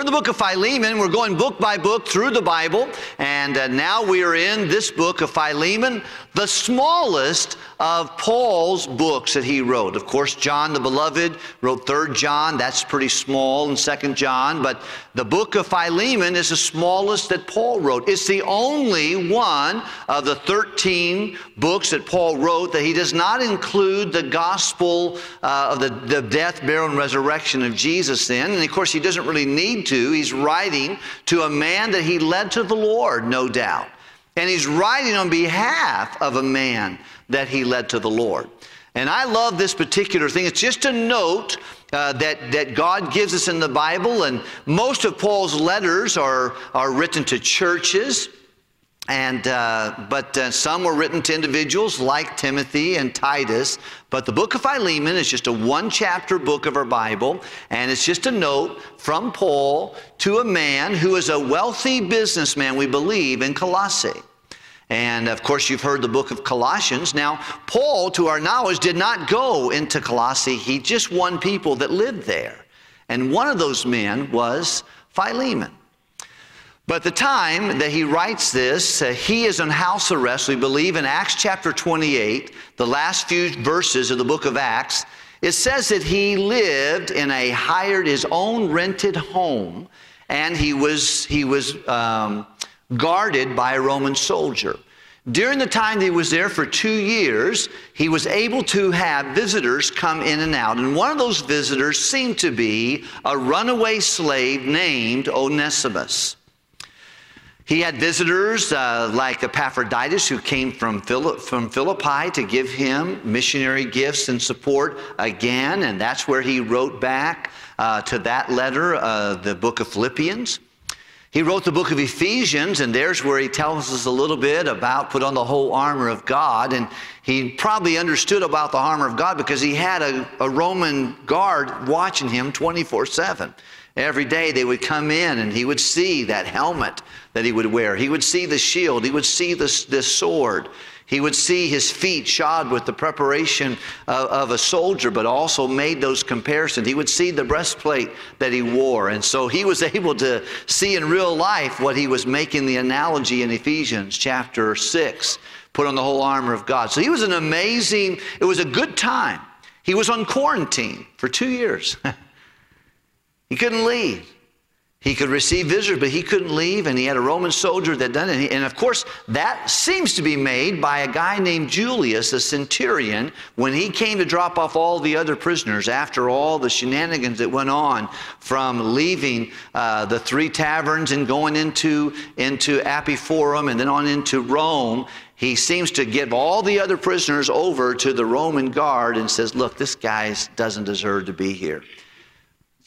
We're in the book of Philemon. We're going book by book through the Bible. And uh, now we are in this book of Philemon, the smallest of Paul's books that he wrote. Of course, John the Beloved wrote 3rd John. That's pretty small, and 2nd John. But the book of Philemon is the smallest that Paul wrote. It's the only one of the 13 books that Paul wrote that he does not include the gospel uh, of the, the death, burial, and resurrection of Jesus in. And of course, he doesn't really need to. He's writing to a man that he led to the Lord, no doubt. And he's writing on behalf of a man that he led to the Lord. And I love this particular thing. It's just a note uh, that, that God gives us in the Bible, and most of Paul's letters are, are written to churches. And, uh, but uh, some were written to individuals like Timothy and Titus. But the book of Philemon is just a one chapter book of our Bible. And it's just a note from Paul to a man who is a wealthy businessman, we believe, in Colossae. And of course, you've heard the book of Colossians. Now, Paul, to our knowledge, did not go into Colossae. He just won people that lived there. And one of those men was Philemon. But the time that he writes this, uh, he is on house arrest, we believe, in Acts chapter 28, the last few verses of the book of Acts. It says that he lived in a hired, his own rented home, and he was, he was um, guarded by a Roman soldier. During the time that he was there for two years, he was able to have visitors come in and out. And one of those visitors seemed to be a runaway slave named Onesimus. He had visitors uh, like Epaphroditus, who came from, Philipp, from Philippi to give him missionary gifts and support again, and that's where he wrote back uh, to that letter, uh, the book of Philippians. He wrote the book of Ephesians, and there's where he tells us a little bit about put on the whole armor of God. And he probably understood about the armor of God because he had a, a Roman guard watching him 24 7. Every day they would come in and he would see that helmet that he would wear. He would see the shield. He would see this, this sword. He would see his feet shod with the preparation of, of, a soldier, but also made those comparisons. He would see the breastplate that he wore. And so he was able to see in real life what he was making the analogy in Ephesians chapter 6, put on the whole armor of God. So he was an amazing, it was a good time. He was on quarantine for two years. he couldn't leave. He could receive visitors, but he couldn't leave, and he had a Roman soldier that done it. And of course, that seems to be made by a guy named Julius, a centurion, when he came to drop off all the other prisoners after all the shenanigans that went on from leaving uh, the three taverns and going into, into Appii Forum and then on into Rome. He seems to give all the other prisoners over to the Roman guard and says, Look, this guy doesn't deserve to be here.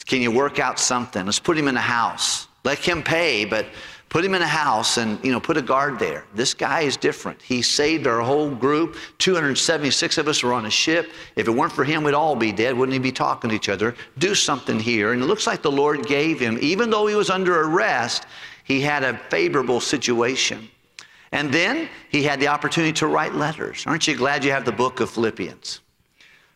Can you work out something? Let's put him in a house. Let him pay, but put him in a house and you know put a guard there. This guy is different. He saved our whole group. 276 of us were on a ship. If it weren't for him, we'd all be dead. Wouldn't he be talking to each other? Do something here. And it looks like the Lord gave him, even though he was under arrest, he had a favorable situation. And then he had the opportunity to write letters. Aren't you glad you have the book of Philippians?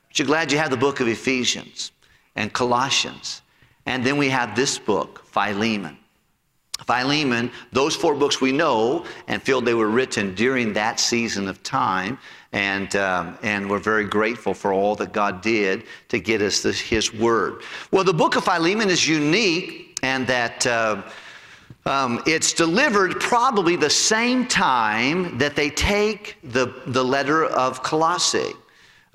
Aren't you glad you have the book of Ephesians? And Colossians. And then we have this book, Philemon. Philemon, those four books we know and feel they were written during that season of time. And, um, and we're very grateful for all that God did to get us this, His Word. Well, the book of Philemon is unique and that uh, um, it's delivered probably the same time that they take the, the letter of Colossae.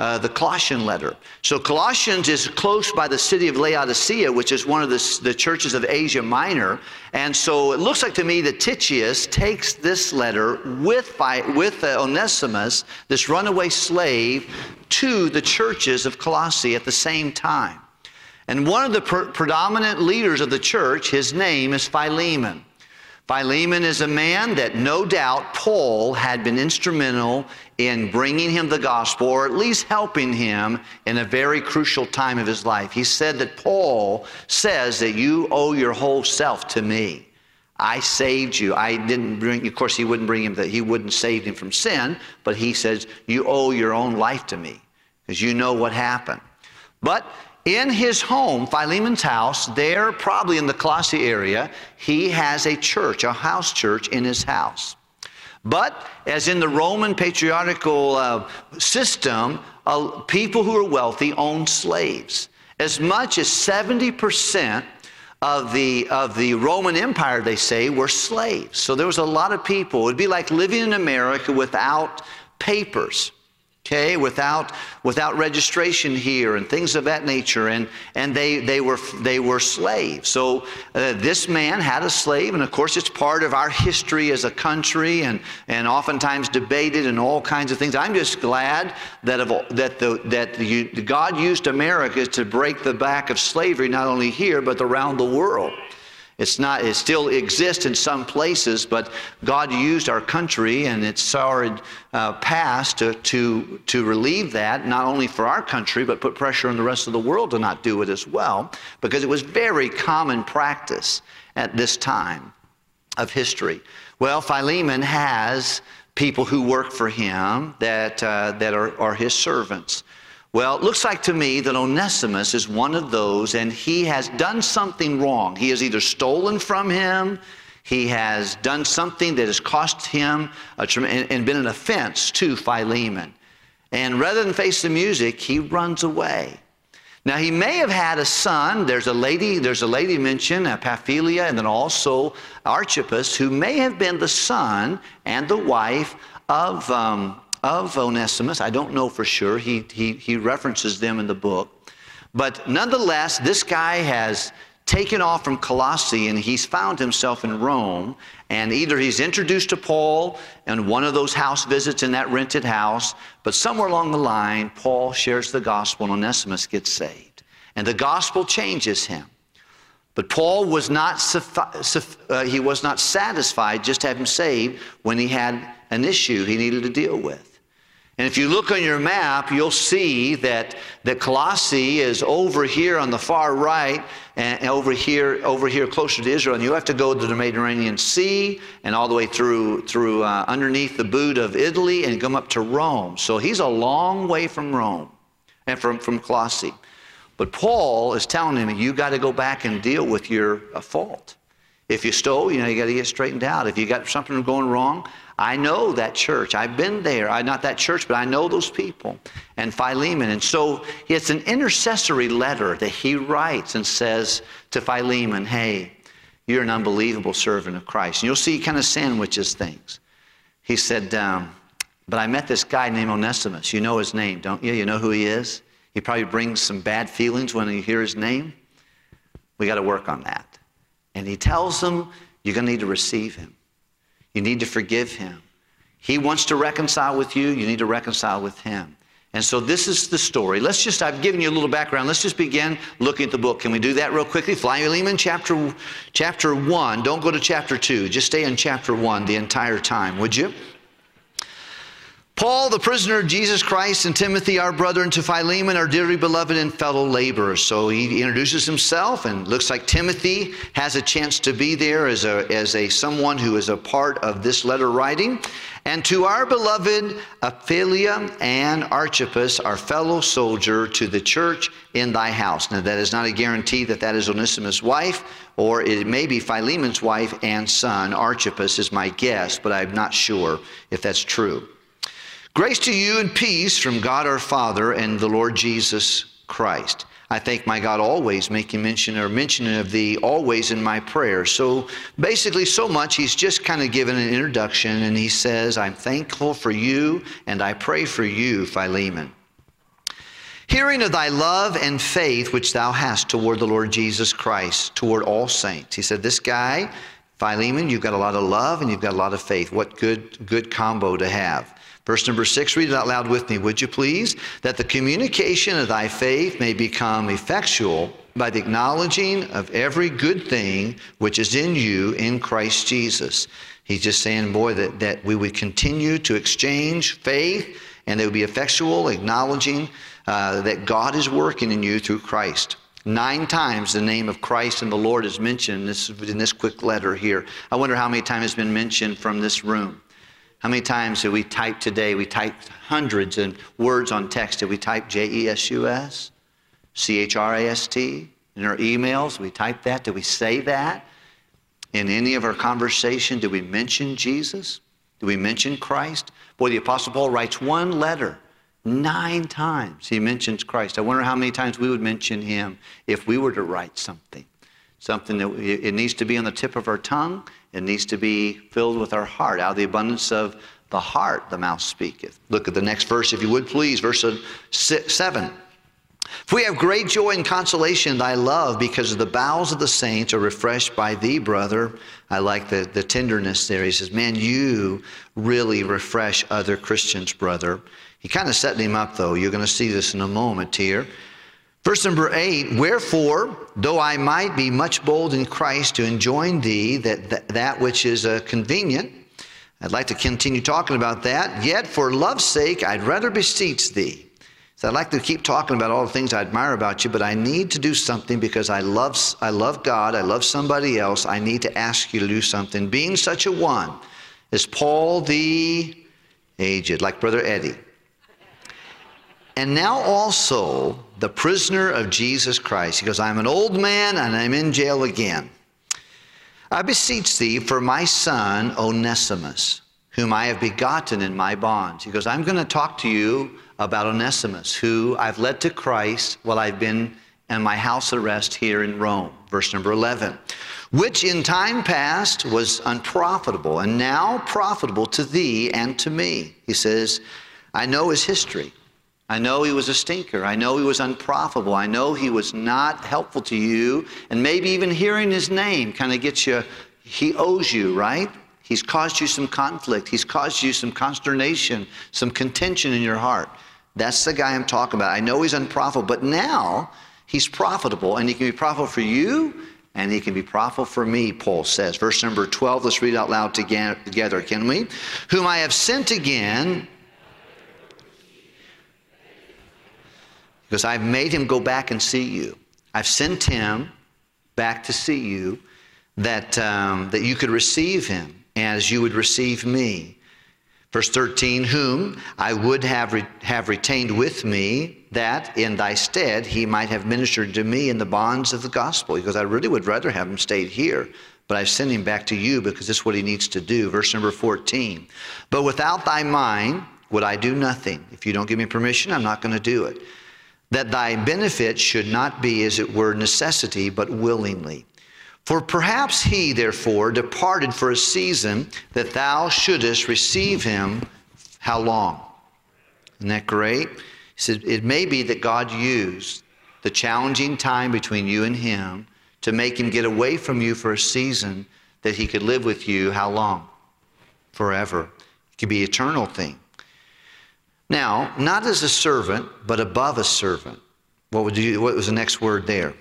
Uh, the Colossian letter. So Colossians is close by the city of Laodicea, which is one of the, the churches of Asia Minor. And so it looks like to me that Tychicus takes this letter with, with uh, Onesimus, this runaway slave, to the churches of Colossae at the same time. And one of the pre- predominant leaders of the church, his name is Philemon. Philemon is a man that no doubt Paul had been instrumental in bringing him the gospel, or at least helping him in a very crucial time of his life. He said that Paul says that you owe your whole self to me. I saved you. I didn't bring, of course, he wouldn't bring him that he wouldn't save him from sin, but he says, You owe your own life to me because you know what happened. But in his home, Philemon's house, there, probably in the Colossae area, he has a church, a house church in his house. But as in the Roman patriarchal uh, system, uh, people who are wealthy own slaves. As much as 70% of the, of the Roman Empire, they say, were slaves. So there was a lot of people. It would be like living in America without papers okay without without registration here and things of that nature. And and they they were they were slaves. So uh, this man had a slave and of course it's part of our history as a country and and oftentimes debated and all kinds of things. I'm just glad that of that the that the, god used america to break the back of slavery not only here but around the world it's not, it still exists in some places, but God used our country and its sorry uh, past to, to, to relieve that, not only for our country, but put pressure on the rest of the world to not do it as well, because it was very common practice at this time of history. Well, Philemon has people who work for him that, uh, that are, are his servants. Well, it looks like to me that Onesimus is one of those, and he has done something wrong. He has either stolen from him, he has done something that has cost him a, and been an offense to Philemon. And rather than face the music, he runs away. Now he may have had a son. There's a lady. There's a lady mentioned, uh, Paphilia, and then also Archippus, who may have been the son and the wife of um, of Onesimus. I don't know for sure. He, he, he references them in the book. But nonetheless, this guy has taken off from Colossae and he's found himself in Rome. And either he's introduced to Paul in one of those house visits in that rented house, but somewhere along the line, Paul shares the gospel and Onesimus gets saved. And the gospel changes him. But Paul was not, uh, he was not satisfied just to have him saved when he had an issue he needed to deal with. And if you look on your map, you'll see that, that Colossae is over here on the far right and over here, over here closer to Israel. And you have to go to the Mediterranean Sea and all the way through, through uh, underneath the boot of Italy and come up to Rome. So he's a long way from Rome and from, from Colossae. But Paul is telling him, you got to go back and deal with your uh, fault. If you stole, you know, you got to get straightened out. If you got something going wrong, I know that church. I've been there. I not that church, but I know those people and Philemon. And so it's an intercessory letter that he writes and says to Philemon, "Hey, you're an unbelievable servant of Christ." And you'll see he kind of sandwiches things. He said, um, "But I met this guy named Onesimus. You know his name, don't you? You know who he is. He probably brings some bad feelings when you hear his name. We got to work on that." And he tells them, "You're going to need to receive him." You need to forgive him. He wants to reconcile with you, you need to reconcile with him. And so this is the story. Let's just, I've given you a little background. Let's just begin looking at the book. Can we do that real quickly? Philemon chapter, chapter 1. Don't go to chapter 2. Just stay in chapter 1 the entire time, would you? Paul, the prisoner of Jesus Christ, and Timothy, our brother, and to Philemon, our dearly beloved and fellow laborers. So he introduces himself, and looks like Timothy has a chance to be there as a, as a someone who is a part of this letter writing. And to our beloved Apphia and Archippus, our fellow soldier, to the church in thy house. Now, that is not a guarantee that that is Onesimus' wife, or it may be Philemon's wife and son. Archippus is my guess, but I'm not sure if that's true. Grace to you and peace from God our Father and the Lord Jesus Christ. I thank my God always, making mention or mentioning of thee always in my prayers. So basically, so much, he's just kind of given an introduction and he says, I'm thankful for you and I pray for you, Philemon. Hearing of thy love and faith which thou hast toward the Lord Jesus Christ, toward all saints. He said, This guy, Philemon, you've got a lot of love and you've got a lot of faith. What good, good combo to have. Verse number six, read it out loud with me, would you please? That the communication of thy faith may become effectual by the acknowledging of every good thing which is in you in Christ Jesus. He's just saying, boy, that, that we would continue to exchange faith and it would be effectual, acknowledging uh, that God is working in you through Christ. Nine times the name of Christ and the Lord is mentioned in this, in this quick letter here. I wonder how many times it's been mentioned from this room. How many times do we type today? We typed hundreds of words on text. Did we type J E S U S? C H R A S T. In our emails, we type that. Do we say that? In any of our conversation, do we mention Jesus? Do we mention Christ? Boy, the Apostle Paul writes one letter. Nine times he mentions Christ. I wonder how many times we would mention him if we were to write something. Something that it needs to be on the tip of our tongue. It needs to be filled with our heart. Out of the abundance of the heart, the mouth speaketh. Look at the next verse, if you would, please. Verse 7. For we have great joy and consolation in thy love, because of the bowels of the saints are refreshed by thee, brother. I like the, the tenderness there. He says, Man, you really refresh other Christians, brother. He kind of set him up, though. You're going to see this in a moment here. Verse number eight, wherefore, though I might be much bold in Christ to enjoin thee that, that, that which is uh, convenient, I'd like to continue talking about that. Yet for love's sake, I'd rather beseech thee so I'd like to keep talking about all the things I admire about you, but I need to do something because I love, I love God, I love somebody else. I need to ask you to do something. Being such a one is Paul the aged, like Brother Eddie. And now also the prisoner of Jesus Christ. He goes, I'm an old man and I'm in jail again. I beseech thee for my son Onesimus, whom I have begotten in my bonds. He goes, I'm going to talk to you about Onesimus, who I've led to Christ while I've been in my house arrest here in Rome. Verse number 11. Which in time past was unprofitable, and now profitable to thee and to me. He says, I know his history. I know he was a stinker. I know he was unprofitable. I know he was not helpful to you. And maybe even hearing his name kind of gets you, he owes you, right? He's caused you some conflict. He's caused you some consternation, some contention in your heart. That's the guy I'm talking about. I know he's unprofitable, but now he's profitable, and he can be profitable for you, and he can be profitable for me, Paul says. Verse number 12, let's read out loud together, can we? Whom I have sent again, because I've made him go back and see you. I've sent him back to see you that, um, that you could receive him as you would receive me. Verse 13, whom I would have, re- have retained with me, that in thy stead he might have ministered to me in the bonds of the gospel. Because I really would rather have him stayed here, but I've sent him back to you because this is what he needs to do. Verse number 14, but without thy mind would I do nothing. If you don't give me permission, I'm not going to do it. That thy benefit should not be, as it were, necessity, but willingly. For perhaps he, therefore, departed for a season that thou shouldest receive him. How long? Isn't that great? He said, It may be that God used the challenging time between you and him to make him get away from you for a season that he could live with you. How long? Forever. It could be eternal thing. Now, not as a servant, but above a servant. What, would you, what was the next word there?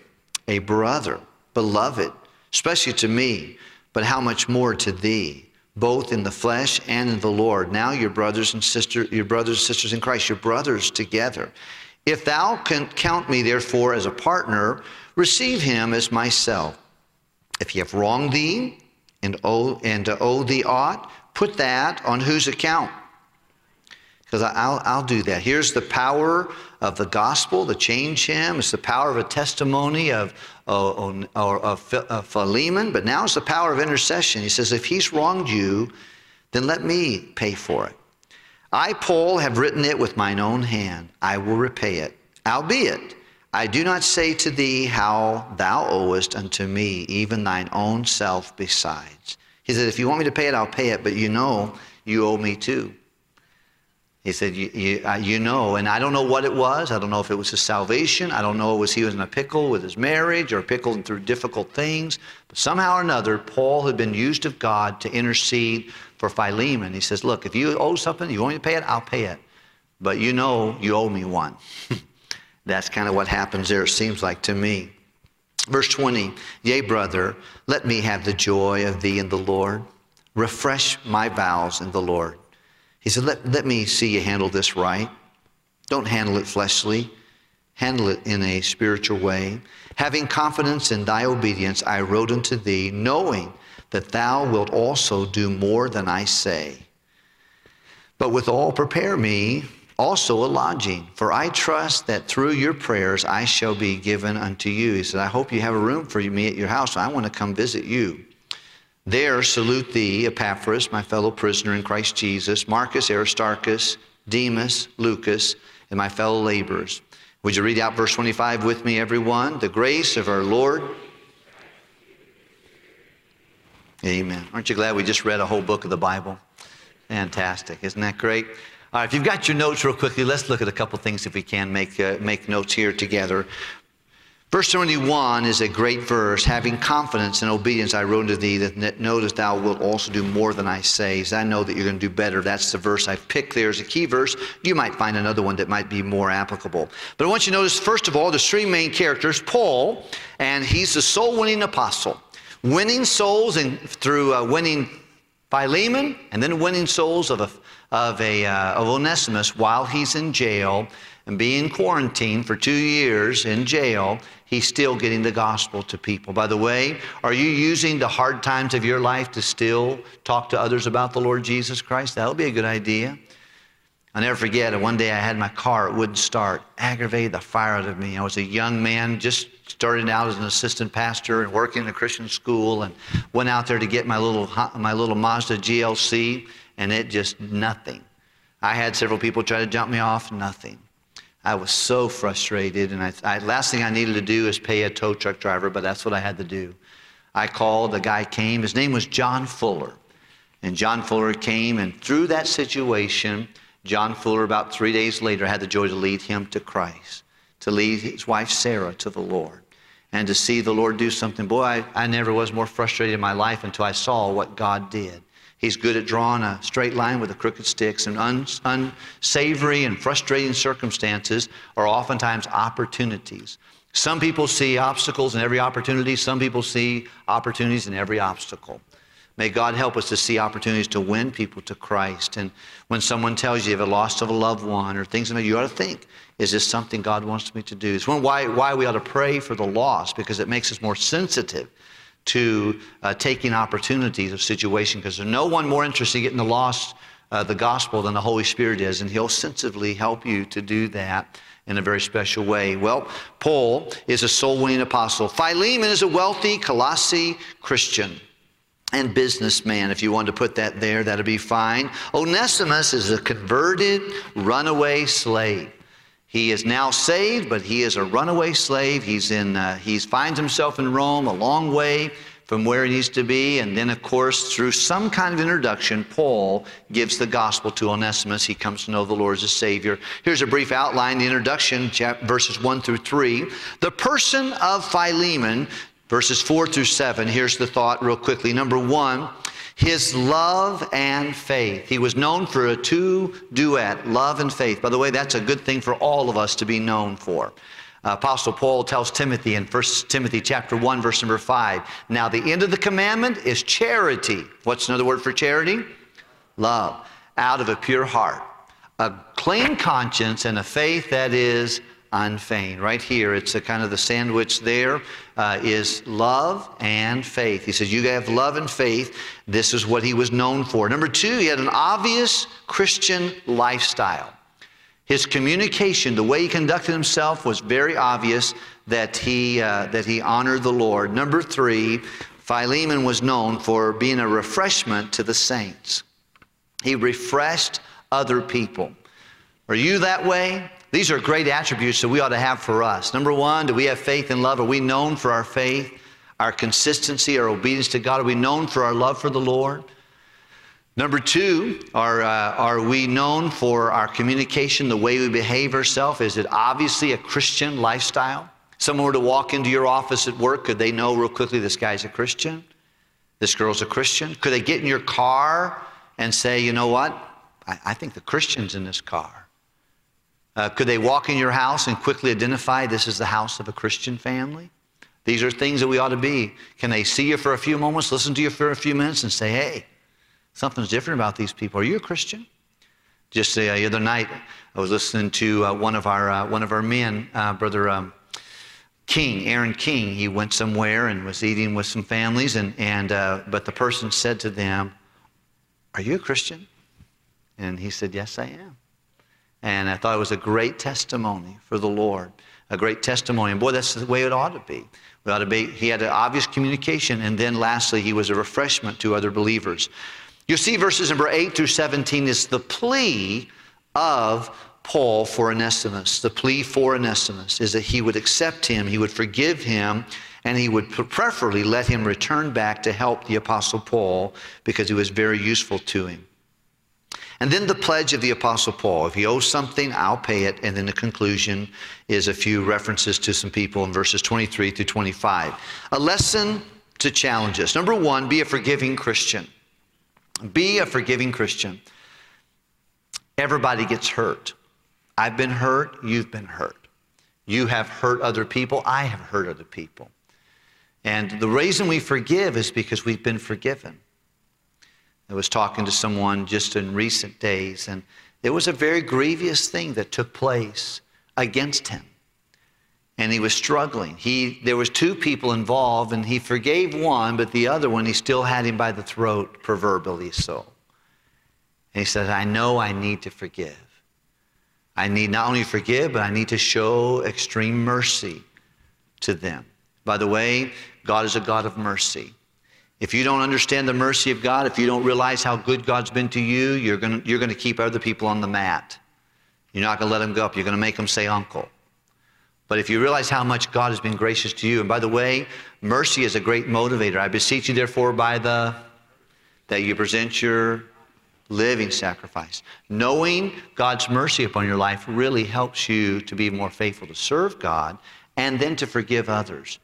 A brother, beloved especially to me, but how much more to thee, both in the flesh and in the Lord. Now your brothers and sisters, your brothers and sisters in Christ, your brothers together. If thou can count me therefore as a partner, receive him as myself. If he have wronged thee and owe and to owe thee aught, put that on whose account? Because I'll, I'll do that. Here's the power of the gospel to change him. It's the power of a testimony of, of, of Philemon, but now it's the power of intercession. He says, if he's wronged you, then let me pay for it. I, Paul, have written it with mine own hand. I will repay it. Albeit, I do not say to thee how thou owest unto me, even thine own self besides. He said, if you want me to pay it, I'll pay it, but you know you owe me too. He said, you, you, uh, you, know, and I don't know what it was. I don't know if it was his salvation. I don't know if was he was in a pickle with his marriage or pickled through difficult things. But somehow or another, Paul had been used of God to intercede for Philemon. He says, look, if you owe something, you want me to pay it, I'll pay it. But you know you owe me one. That's kind of what happens there, it seems like to me. Verse 20, Yea, brother, let me have the joy of thee in the Lord. Refresh my vows in the Lord. He said, let, let me see you handle this right. Don't handle it fleshly, handle it in a spiritual way. Having confidence in thy obedience, I wrote unto thee, knowing that thou wilt also do more than I say. But withal, prepare me also a lodging. For I trust that through your prayers I shall be given unto you. He said, I hope you have a room for me at your house. I want to come visit you. There salute thee, Epaphras, my fellow prisoner in Christ Jesus, Marcus, Aristarchus, Demas, Lucas, and my fellow laborers. Would you read out verse 25 with me, everyone? The grace of our Lord. Amen. Aren't you glad we just read a whole book of the Bible? Fantastic. Isn't that great? All right, if you've got your notes real quickly, let's look at a couple things if we can make, uh, make notes here together. Verse 21 is a great verse. Having confidence and obedience, I wrote to thee that know that thou wilt also do more than I say. So I know that you're going to do better. That's the verse I've picked there as a key verse. You might find another one that might be more applicable. But I want you to notice, first of all, the three main characters Paul, and he's the soul winning apostle. Winning souls and through uh, winning Philemon and then winning souls of, a, of, a, uh, of Onesimus while he's in jail and being quarantined for two years in jail, he's still getting the gospel to people. By the way, are you using the hard times of your life to still talk to others about the Lord Jesus Christ? That'll be a good idea. I'll never forget, one day I had my car, it wouldn't start, aggravated the fire out of me. I was a young man, just starting out as an assistant pastor and working in a Christian school, and went out there to get my little, my little Mazda GLC, and it just nothing. I had several people try to jump me off, nothing. I was so frustrated, and I, I, last thing I needed to do is pay a tow truck driver, but that's what I had to do. I called, the guy came. His name was John Fuller. And John Fuller came, and through that situation, John Fuller, about three days later, had the joy to lead him to Christ, to lead his wife Sarah to the Lord, and to see the Lord do something. Boy, I, I never was more frustrated in my life until I saw what God did. He's good at drawing a straight line with a crooked sticks, and unsavory and frustrating circumstances are oftentimes opportunities. Some people see obstacles in every opportunity, some people see opportunities in every obstacle. May God help us to see opportunities to win people to Christ. And when someone tells you have a loss of a loved one or things that, you ought to think, is this something God wants me to do? It's why, why we ought to pray for the loss because it makes us more sensitive to uh, taking opportunities of situation because there's no one more interested in getting the lost uh, the gospel than the Holy Spirit is, and He'll sensibly help you to do that in a very special way. Well, Paul is a soul winning apostle. Philemon is a wealthy Colossi Christian and businessman. If you want to put that there, that'll be fine. Onesimus is a converted runaway slave. He is now saved, but he is a runaway slave. He's in, uh, he finds himself in Rome, a long way from where he needs to be. And then, of course, through some kind of introduction, Paul gives the gospel to Onesimus. He comes to know the Lord as a Savior. Here's a brief outline the introduction, verses 1 through 3. The person of Philemon, verses 4 through 7. Here's the thought, real quickly. Number one, his love and faith. He was known for a two duet, love and faith. By the way, that's a good thing for all of us to be known for. Apostle Paul tells Timothy in 1 Timothy chapter 1 verse number 5, now the end of the commandment is charity. What's another word for charity? Love. Out of a pure heart, a clean conscience and a faith that is unfeigned. Right here, it's a kind of the sandwich There uh, is love and faith. He says, You have love and faith. This is what he was known for. Number two, he had an obvious Christian lifestyle. His communication, the way he conducted himself, was very obvious that he, uh, that he honored the Lord. Number three, Philemon was known for being a refreshment to the saints. He refreshed other people. Are you that way? These are great attributes that we ought to have for us. Number one, do we have faith and love? Are we known for our faith, our consistency, our obedience to God? Are we known for our love for the Lord? Number two, are, uh, are we known for our communication, the way we behave ourselves? Is it obviously a Christian lifestyle? Someone were to walk into your office at work, could they know real quickly this guy's a Christian? This girl's a Christian? Could they get in your car and say, you know what? I, I think the Christian's in this car. Uh, could they walk in your house and quickly identify this is the house of a Christian family? These are things that we ought to be. Can they see you for a few moments, listen to you for a few minutes, and say, hey, something's different about these people? Are you a Christian? Just uh, the other night, I was listening to uh, one, of our, uh, one of our men, uh, Brother um, King, Aaron King. He went somewhere and was eating with some families, and, and, uh, but the person said to them, Are you a Christian? And he said, Yes, I am. And I thought it was a great testimony for the Lord, a great testimony. And boy, that's the way it ought to be. We ought to be. He had an obvious communication, and then lastly, he was a refreshment to other believers. You see, verses number 8 through 17 is the plea of Paul for Onesimus. The plea for Onesimus is that he would accept him, he would forgive him, and he would preferably let him return back to help the Apostle Paul because he was very useful to him. And then the pledge of the Apostle Paul if he owes something, I'll pay it. And then the conclusion is a few references to some people in verses 23 through 25. A lesson to challenge us. Number one, be a forgiving Christian. Be a forgiving Christian. Everybody gets hurt. I've been hurt, you've been hurt. You have hurt other people, I have hurt other people. And the reason we forgive is because we've been forgiven. I was talking to someone just in recent days, and it was a very grievous thing that took place against him. And he was struggling. He, there was two people involved, and he forgave one, but the other one, he still had him by the throat, proverbially so. And he said, I know I need to forgive. I need not only forgive, but I need to show extreme mercy to them. By the way, God is a God of mercy. If you don't understand the mercy of God, if you don't realize how good God's been to you, you're going you're to keep other people on the mat. You're not going to let them go up. You're going to make them say uncle. But if you realize how much God has been gracious to you, and by the way, mercy is a great motivator. I beseech you, therefore, by the that you present your living sacrifice. Knowing God's mercy upon your life really helps you to be more faithful to serve God and then to forgive others.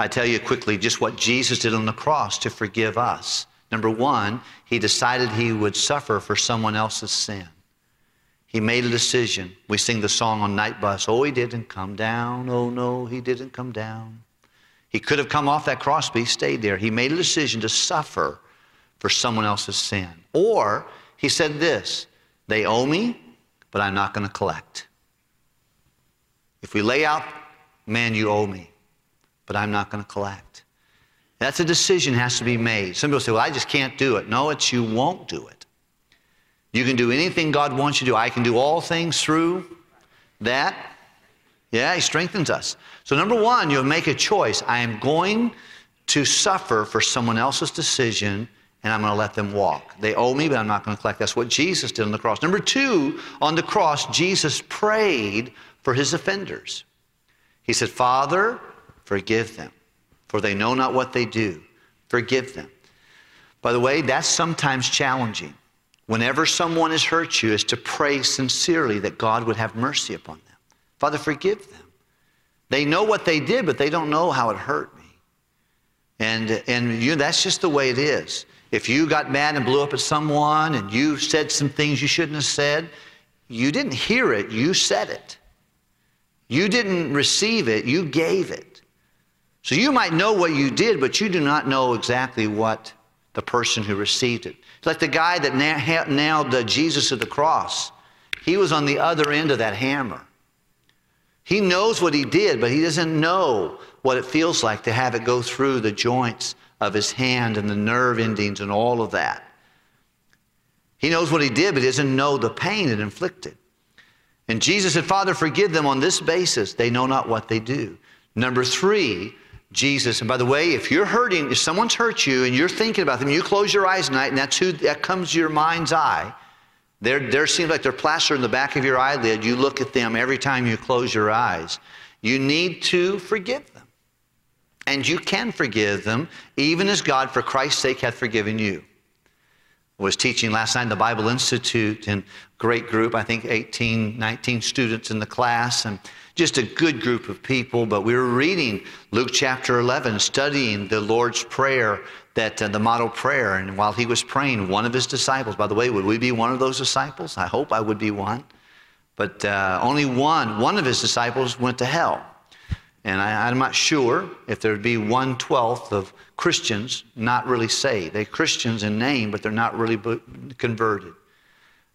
I tell you quickly just what Jesus did on the cross to forgive us. Number one, he decided he would suffer for someone else's sin. He made a decision. We sing the song on Night Bus Oh, he didn't come down. Oh, no, he didn't come down. He could have come off that cross, but he stayed there. He made a decision to suffer for someone else's sin. Or he said this They owe me, but I'm not going to collect. If we lay out, man, you owe me but I'm not going to collect. That's a decision has to be made. Some people say, well, I just can't do it. No, it's you won't do it. You can do anything God wants you to do. I can do all things through that. Yeah, He strengthens us. So, number one, you'll make a choice. I am going to suffer for someone else's decision, and I'm going to let them walk. They owe me, but I'm not going to collect. That's what Jesus did on the cross. Number two, on the cross, Jesus prayed for his offenders. He said, Father, Forgive them, for they know not what they do. Forgive them. By the way, that's sometimes challenging. Whenever someone has hurt you, is to pray sincerely that God would have mercy upon them. Father, forgive them. They know what they did, but they don't know how it hurt me. And, and you, that's just the way it is. If you got mad and blew up at someone and you said some things you shouldn't have said, you didn't hear it, you said it. You didn't receive it, you gave it. So you might know what you did, but you do not know exactly what the person who received it. It's like the guy that nailed Jesus to the cross. He was on the other end of that hammer. He knows what he did, but he doesn't know what it feels like to have it go through the joints of his hand and the nerve endings and all of that. He knows what he did, but he doesn't know the pain it inflicted. And Jesus said, Father, forgive them on this basis. They know not what they do. Number three, Jesus. And by the way, if you're hurting, if someone's hurt you and you're thinking about them, you close your eyes at night and that's who that comes to your mind's eye. There, there seems like they're plastered in the back of your eyelid. You look at them every time you close your eyes. You need to forgive them. And you can forgive them, even as God, for Christ's sake, hath forgiven you. Was teaching last night in the Bible Institute and great group, I think 18, 19 students in the class. And just a good group of people, but we were reading Luke chapter 11, studying the Lord's Prayer, that uh, the model prayer. And while he was praying, one of his disciples, by the way, would we be one of those disciples? I hope I would be one. But uh, only one, one of his disciples went to hell. And I, am not sure if there'd be one twelfth of Christians not really saved. They're Christians in name, but they're not really converted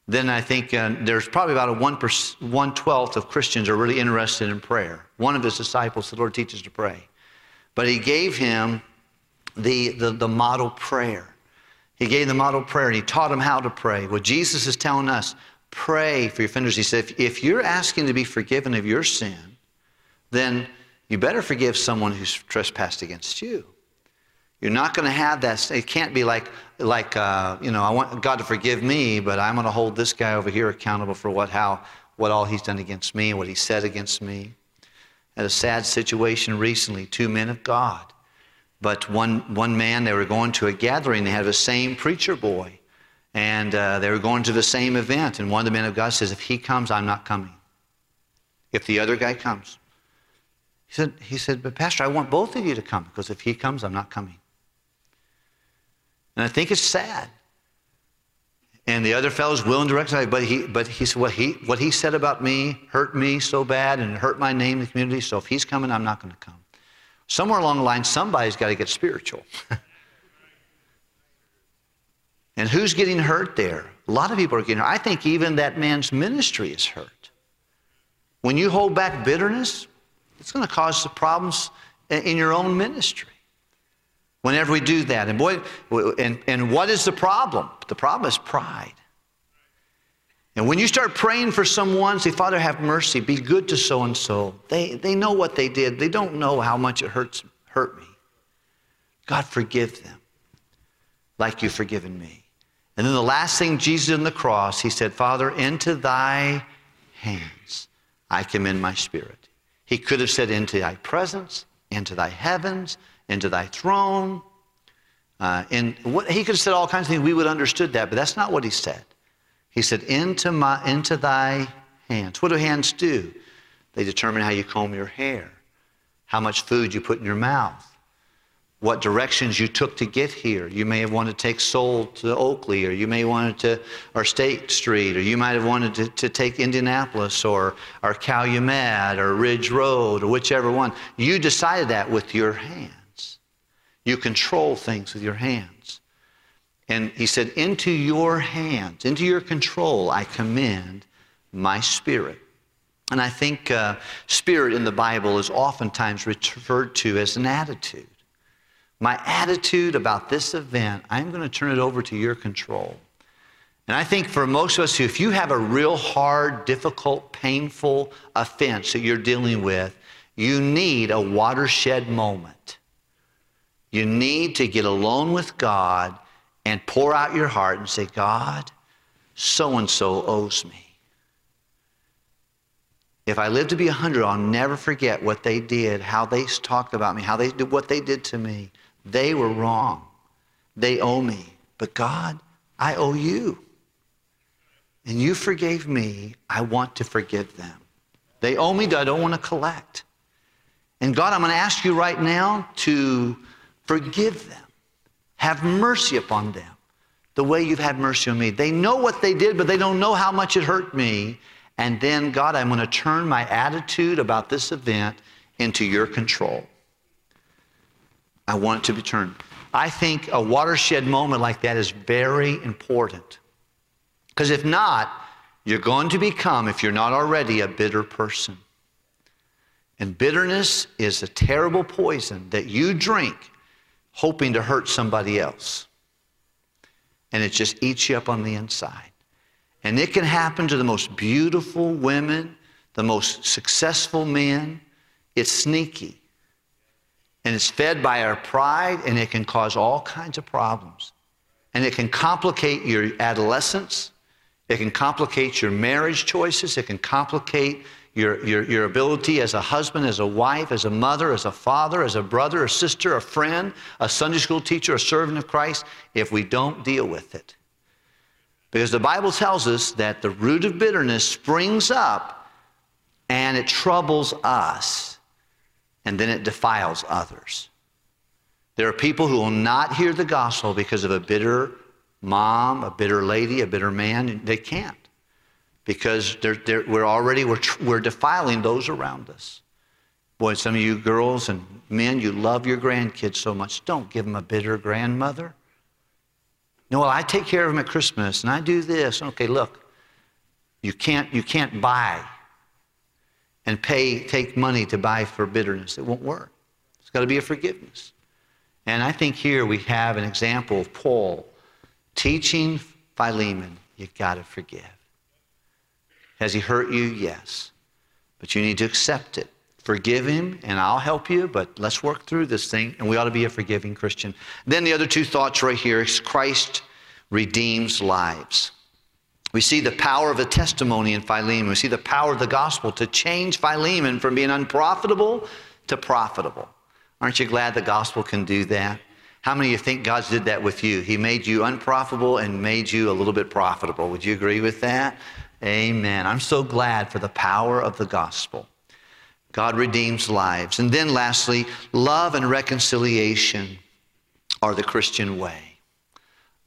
then I think uh, there's probably about a one, one twelfth of Christians are really interested in prayer. One of his disciples, the Lord teaches to pray. But he gave him the, the, the model prayer. He gave the model prayer and he taught him how to pray. What Jesus is telling us, pray for your offenders. He said, if, if you're asking to be forgiven of your sin, then you better forgive someone who's trespassed against you. You're not going to have that. It can't be like, like uh, you know, I want God to forgive me, but I'm going to hold this guy over here accountable for what, how, what all he's done against me, what he said against me. Had a sad situation recently, two men of God. But one, one man, they were going to a gathering, they had the same preacher boy. And uh, they were going to the same event. And one of the men of God says, If he comes, I'm not coming. If the other guy comes. He said, he said, But Pastor, I want both of you to come because if he comes, I'm not coming. And I think it's sad. And the other fellow's willing to reconcile, but he, but he said, what he, what he said about me hurt me so bad and hurt my name in the community. So if he's coming, I'm not going to come. Somewhere along the line, somebody's got to get spiritual. And who's getting hurt there? A lot of people are getting hurt. I think even that man's ministry is hurt. When you hold back bitterness, it's going to cause the problems in your own ministry. Whenever we do that. And boy, and, and what is the problem? The problem is pride. And when you start praying for someone, say, Father, have mercy, be good to so and so. They they know what they did. They don't know how much it hurts hurt me. God forgive them like you've forgiven me. And then the last thing Jesus on the cross, he said, Father, into thy hands I commend my spirit. He could have said, into thy presence, into thy heavens, into thy throne. Uh, and what, he could have said all kinds of things. We would have understood that, but that's not what he said. He said, into, my, into thy hands. What do hands do? They determine how you comb your hair, how much food you put in your mouth, what directions you took to get here. You may have wanted to take Sohl to Oakley, or you may have wanted to, or State Street, or you might have wanted to, to take Indianapolis, or, or Calumet, or Ridge Road, or whichever one. You decided that with your hands. You control things with your hands. And he said, Into your hands, into your control, I commend my spirit. And I think uh, spirit in the Bible is oftentimes referred to as an attitude my attitude about this event, I'm going to turn it over to your control. And I think for most of us, if you have a real hard, difficult, painful offense that you're dealing with, you need a watershed moment. You need to get alone with God and pour out your heart and say, God, so and so owes me. If I live to be 100, I'll never forget what they did, how they talked about me, how they did what they did to me. They were wrong. They owe me. But God, I owe you. And you forgave me. I want to forgive them. They owe me, I don't want to collect. And God, I'm going to ask you right now to forgive them. Have mercy upon them the way you've had mercy on me. They know what they did, but they don't know how much it hurt me. And then, God, I'm going to turn my attitude about this event into your control. I want it to be turned. I think a watershed moment like that is very important. Because if not, you're going to become, if you're not already, a bitter person. And bitterness is a terrible poison that you drink hoping to hurt somebody else. And it just eats you up on the inside. And it can happen to the most beautiful women, the most successful men. It's sneaky. And it's fed by our pride, and it can cause all kinds of problems. And it can complicate your adolescence. It can complicate your marriage choices. It can complicate your, your, your ability as a husband, as a wife, as a mother, as a father, as a brother, a sister, a friend, a Sunday school teacher, a servant of Christ, if we don't deal with it. Because the Bible tells us that the root of bitterness springs up and it troubles us and then it defiles others. There are people who will not hear the gospel because of a bitter mom, a bitter lady, a bitter man. They can't because they're, they're, we're already we're, we're defiling those around us. Boy, some of you girls and men, you love your grandkids so much. Don't give them a bitter grandmother. No, well, I take care of them at Christmas and I do this. Okay, look, you can't, you can't buy and pay, take money to buy for bitterness. It won't work. It's got to be a forgiveness. And I think here we have an example of Paul teaching Philemon, you got to forgive. Has he hurt you? Yes. But you need to accept it. Forgive him, and I'll help you, but let's work through this thing. And we ought to be a forgiving Christian. Then the other two thoughts right here is Christ redeems lives. We see the power of the testimony in Philemon. We see the power of the gospel to change Philemon from being unprofitable to profitable. Aren't you glad the gospel can do that? How many of you think God did that with you? He made you unprofitable and made you a little bit profitable. Would you agree with that? Amen. I'm so glad for the power of the gospel. God redeems lives. And then lastly, love and reconciliation are the Christian way.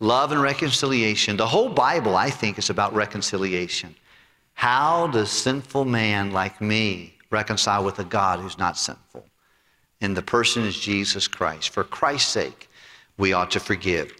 Love and reconciliation. The whole Bible, I think, is about reconciliation. How does sinful man like me reconcile with a God who's not sinful? And the person is Jesus Christ. For Christ's sake, we ought to forgive.